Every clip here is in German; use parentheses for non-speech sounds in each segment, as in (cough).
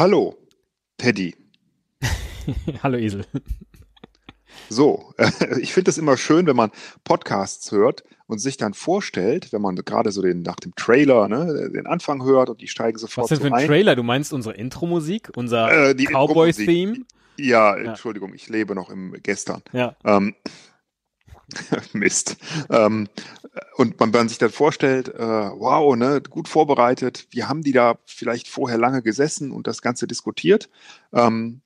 Hallo, Teddy. (laughs) Hallo Esel. So, ich finde es immer schön, wenn man Podcasts hört und sich dann vorstellt, wenn man gerade so den nach dem Trailer ne, den Anfang hört und die steigen sofort Was ist denn so für ein ein. Trailer? Du meinst unsere Intro-Musik? Unser Äh, die Cowboy-Theme? Ja, Ja. Entschuldigung, ich lebe noch im Gestern. Ja. Ähm, (laughs) Mist. Ähm, und man, man sich dann vorstellt, äh, wow, ne, gut vorbereitet, wie haben die da vielleicht vorher lange gesessen und das Ganze diskutiert? Ähm,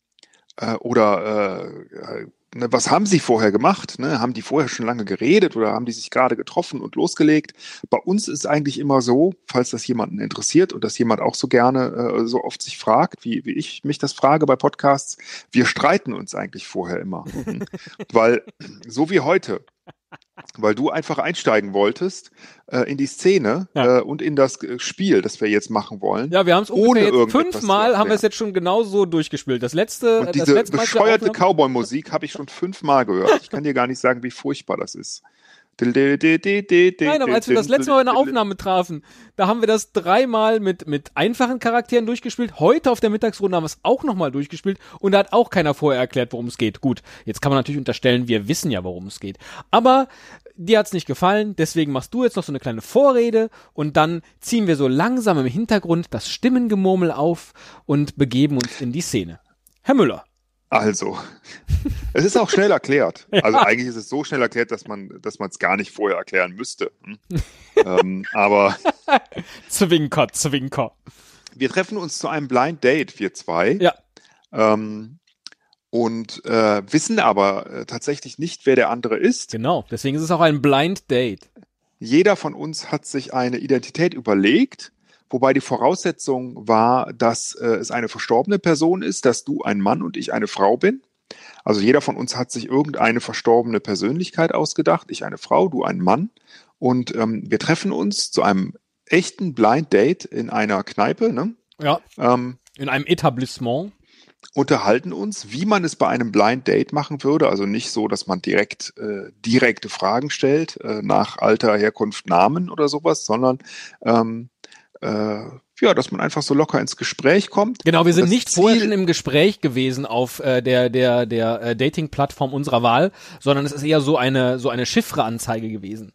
äh, oder äh, äh, ne, was haben sie vorher gemacht? Ne? Haben die vorher schon lange geredet oder haben die sich gerade getroffen und losgelegt? Bei uns ist eigentlich immer so, falls das jemanden interessiert und das jemand auch so gerne äh, so oft sich fragt, wie, wie ich mich das frage bei Podcasts, wir streiten uns eigentlich vorher immer. (laughs) Weil so wie heute, weil du einfach einsteigen wolltest äh, in die Szene Ja. äh, und in das äh, Spiel, das wir jetzt machen wollen. Ja, wir haben es Ohne ungefähr jetzt fünfmal, haben wir es jetzt schon genauso durchgespielt. Das letzte, Und das diese letzte bescheuerte Cowboy-Musik habe ich schon fünfmal gehört. Ich kann dir gar nicht sagen, wie furchtbar das ist. Nein, Nein, aber als wir das letzte Mal in der Aufnahme trafen, da haben wir das dreimal mit, mit einfachen Charakteren durchgespielt. Heute auf der Mittagsrunde haben wir es auch nochmal durchgespielt und da hat auch keiner vorher erklärt, worum es geht. Gut, jetzt kann man natürlich unterstellen, wir wissen ja, worum es geht. Aber dir hat's nicht gefallen, deswegen machst du jetzt noch so eine kleine Vorrede und dann ziehen wir so langsam im Hintergrund das Stimmengemurmel auf und begeben uns in die Szene. Herr Müller. Also, (laughs) es ist auch schnell erklärt. (laughs) Also eigentlich ist es so schnell erklärt, dass man dass man es gar nicht vorher erklären müsste. Hm? (laughs) ähm, aber Zwinker, Zwinker. wir treffen uns zu einem Blind Date, wir zwei. Ja. Ähm, und äh, wissen aber äh, tatsächlich nicht, wer der andere ist. Genau, deswegen ist es auch ein Blind Date. Jeder von uns hat sich eine Identität überlegt, wobei die Voraussetzung war, dass äh, es eine verstorbene Person ist, dass du ein Mann und ich eine Frau bin. Also jeder von uns hat sich irgendeine verstorbene Persönlichkeit ausgedacht. Ich eine Frau, du ein Mann. Und ähm, wir treffen uns zu einem echten Blind Date in einer Kneipe, ne? Ja, ähm, in einem Etablissement. Unterhalten uns, wie man es bei einem Blind Date machen würde. Also nicht so, dass man direkt äh, direkte Fragen stellt äh, nach Alter, Herkunft, Namen oder sowas, sondern ähm, äh, ja, dass man einfach so locker ins Gespräch kommt. Genau, wir sind nicht vorher Ziel- schon im Gespräch gewesen auf äh, der der der äh, Dating-Plattform unserer Wahl, sondern es ist eher so eine so eine Chiffre-Anzeige gewesen.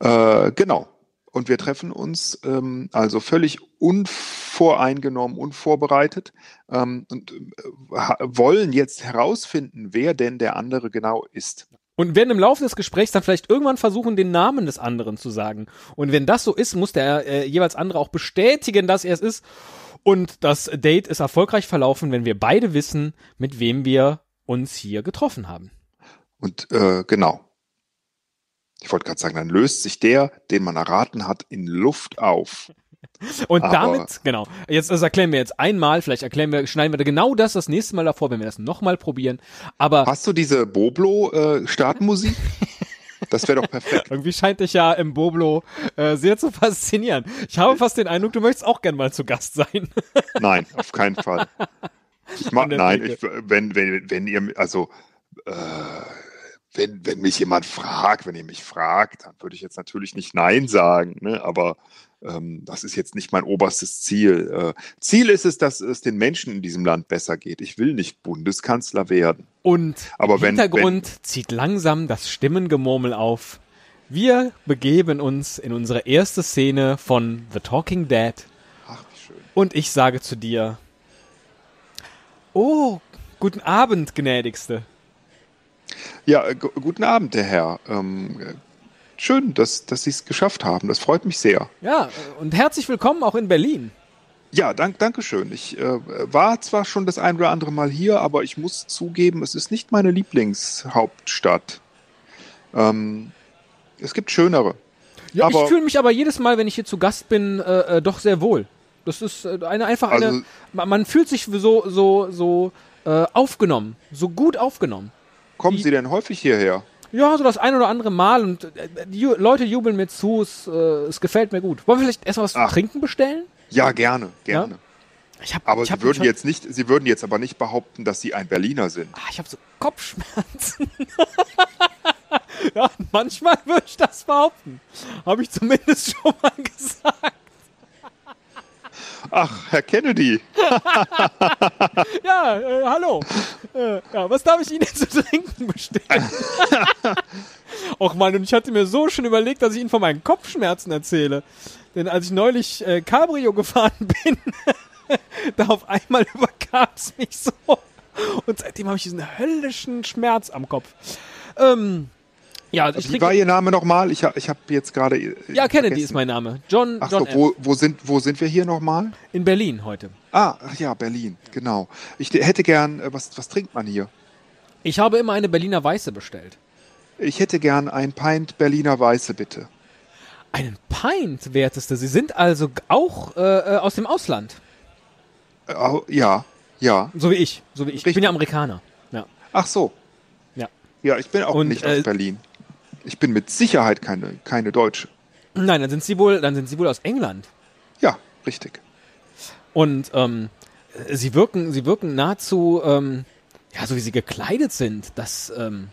Äh, genau. Und wir treffen uns ähm, also völlig unvoreingenommen, unvorbereitet ähm, und äh, wollen jetzt herausfinden, wer denn der andere genau ist. Und werden im Laufe des Gesprächs dann vielleicht irgendwann versuchen, den Namen des anderen zu sagen. Und wenn das so ist, muss der äh, jeweils andere auch bestätigen, dass er es ist. Und das Date ist erfolgreich verlaufen, wenn wir beide wissen, mit wem wir uns hier getroffen haben. Und äh, genau. Ich wollte gerade sagen, dann löst sich der, den man erraten hat, in Luft auf. Und Aber- damit, genau, jetzt das erklären wir jetzt einmal, vielleicht erklären wir, schneiden wir genau das das nächste Mal davor, wenn wir das nochmal probieren. Aber Hast du diese Boblo-Startmusik? (laughs) das wäre doch perfekt. irgendwie scheint dich ja im Boblo äh, sehr zu faszinieren. Ich habe fast den Eindruck, du möchtest auch gern mal zu Gast sein. (laughs) Nein, auf keinen Fall. Ich der nein, ich, wenn, wenn, wenn ihr, also, äh, wenn, wenn mich jemand fragt, wenn ihr mich fragt, dann würde ich jetzt natürlich nicht Nein sagen, ne? aber ähm, das ist jetzt nicht mein oberstes Ziel. Äh, Ziel ist es, dass es den Menschen in diesem Land besser geht. Ich will nicht Bundeskanzler werden. Und Aber im wenn- Hintergrund zieht langsam das Stimmengemurmel auf. Wir begeben uns in unsere erste Szene von The Talking Dead Ach, wie schön. und ich sage zu dir, oh, guten Abend, gnädigste. Ja, äh, gu- guten Abend, der Herr. Ähm, äh, schön, dass, dass Sie es geschafft haben. Das freut mich sehr. Ja, und herzlich willkommen auch in Berlin. Ja, dank, danke schön. Ich äh, war zwar schon das ein oder andere Mal hier, aber ich muss zugeben, es ist nicht meine Lieblingshauptstadt. Ähm, es gibt schönere. Ja, Aber- ich fühle mich aber jedes Mal, wenn ich hier zu Gast bin, äh, äh, doch sehr wohl. Das ist eine einfach eine. Also- man, man fühlt sich so so so äh, aufgenommen, so gut aufgenommen. Kommen Die- Sie denn häufig hierher? Ja, so das ein oder andere Mal und äh, die Leute jubeln mir zu. Es, äh, es gefällt mir gut. Wollen wir vielleicht erstmal was zu Ach. trinken bestellen? Ja, gerne, gerne. Ich habe Aber ich Sie hab würden jetzt nicht, Sie würden jetzt aber nicht behaupten, dass Sie ein Berliner sind. Ah, ich habe so Kopfschmerzen. (laughs) ja, manchmal würde ich das behaupten. Habe ich zumindest schon mal gesagt. Ach, Herr Kennedy. (laughs) ja, äh, hallo. Äh, ja, was darf ich Ihnen zu trinken bestellen? (laughs) Och man, und ich hatte mir so schon überlegt, dass ich Ihnen von meinen Kopfschmerzen erzähle. Denn als ich neulich äh, Cabrio gefahren (laughs) bin, da auf einmal überkam es mich so. Und seitdem habe ich diesen höllischen Schmerz am Kopf. Ähm, ja, also ich Wie war Ihr Name nochmal? Ich, ich habe jetzt gerade. Äh, ja, Kennedy vergessen. ist mein Name. John. Ach John so, wo, wo, sind, wo sind wir hier nochmal? In Berlin heute. Ah, ja, Berlin, genau. Ich hätte gern, äh, was, was trinkt man hier? Ich habe immer eine Berliner Weiße bestellt. Ich hätte gern ein Pint Berliner Weiße, bitte. Einen Pint, werteste. Sie sind also auch äh, äh aus dem Ausland. Äh, ja, ja. So wie ich, so wie ich. Richtig. Ich bin ja Amerikaner. Ja. Ach so. Ja. Ja, ich bin auch Und, nicht aus Berlin. Ich bin mit Sicherheit keine, keine Deutsche. Nein, dann sind sie wohl, dann sind sie wohl aus England. Ja, richtig. Und ähm, sie wirken, sie wirken nahezu, ähm, ja, so wie sie gekleidet sind. Das ähm,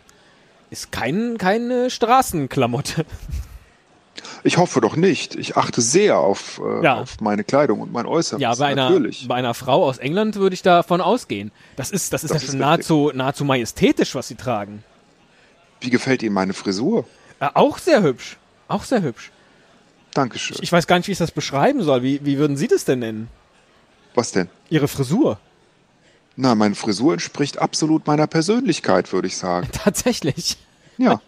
ist kein, keine Straßenklamotte. Ich hoffe doch nicht. Ich achte sehr auf, äh, ja. auf meine Kleidung und mein Äußeres. Ja, bei einer, bei einer Frau aus England würde ich davon ausgehen. Das ist, das ist das ja schon nahezu, nahezu majestätisch, was sie tragen. Wie gefällt Ihnen meine Frisur? Äh, auch sehr hübsch. Auch sehr hübsch. Dankeschön. Ich, ich weiß gar nicht, wie ich das beschreiben soll. Wie, wie würden Sie das denn nennen? Was denn? Ihre Frisur. Na, meine Frisur entspricht absolut meiner Persönlichkeit, würde ich sagen. (laughs) Tatsächlich. Ja.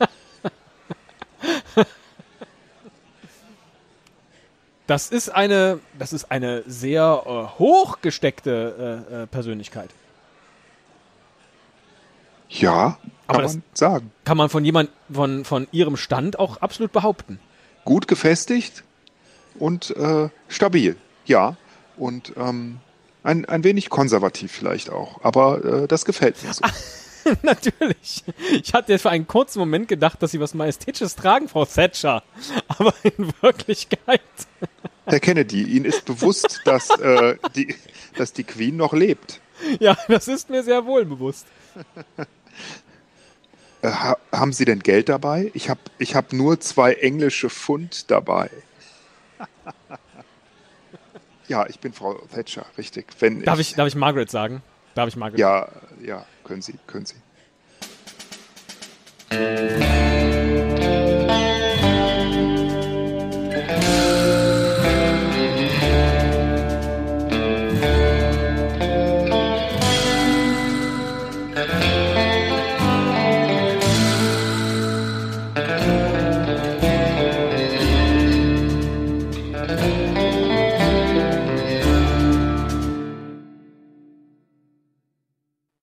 Das ist eine, das ist eine sehr äh, hochgesteckte äh, äh, Persönlichkeit. Ja, kann man sagen. Kann man von jemand von, von ihrem Stand auch absolut behaupten. Gut gefestigt und äh, stabil, ja. Und ähm, ein, ein wenig konservativ vielleicht auch. Aber äh, das gefällt mir so. (laughs) Natürlich. Ich hatte für einen kurzen Moment gedacht, dass Sie was Majestätisches tragen, Frau Thatcher. (laughs) Aber in Wirklichkeit. Herr Kennedy, Ihnen ist bewusst, (laughs) dass, äh, die, dass die Queen noch lebt. Ja, das ist mir sehr wohl bewusst. Äh, haben Sie denn Geld dabei? Ich habe ich hab nur zwei englische Pfund dabei. Ja, ich bin Frau Thatcher, richtig. Wenn darf, ich, ich, darf ich Margaret sagen? Darf ich Margaret? Ja, ja, können Sie, können Sie.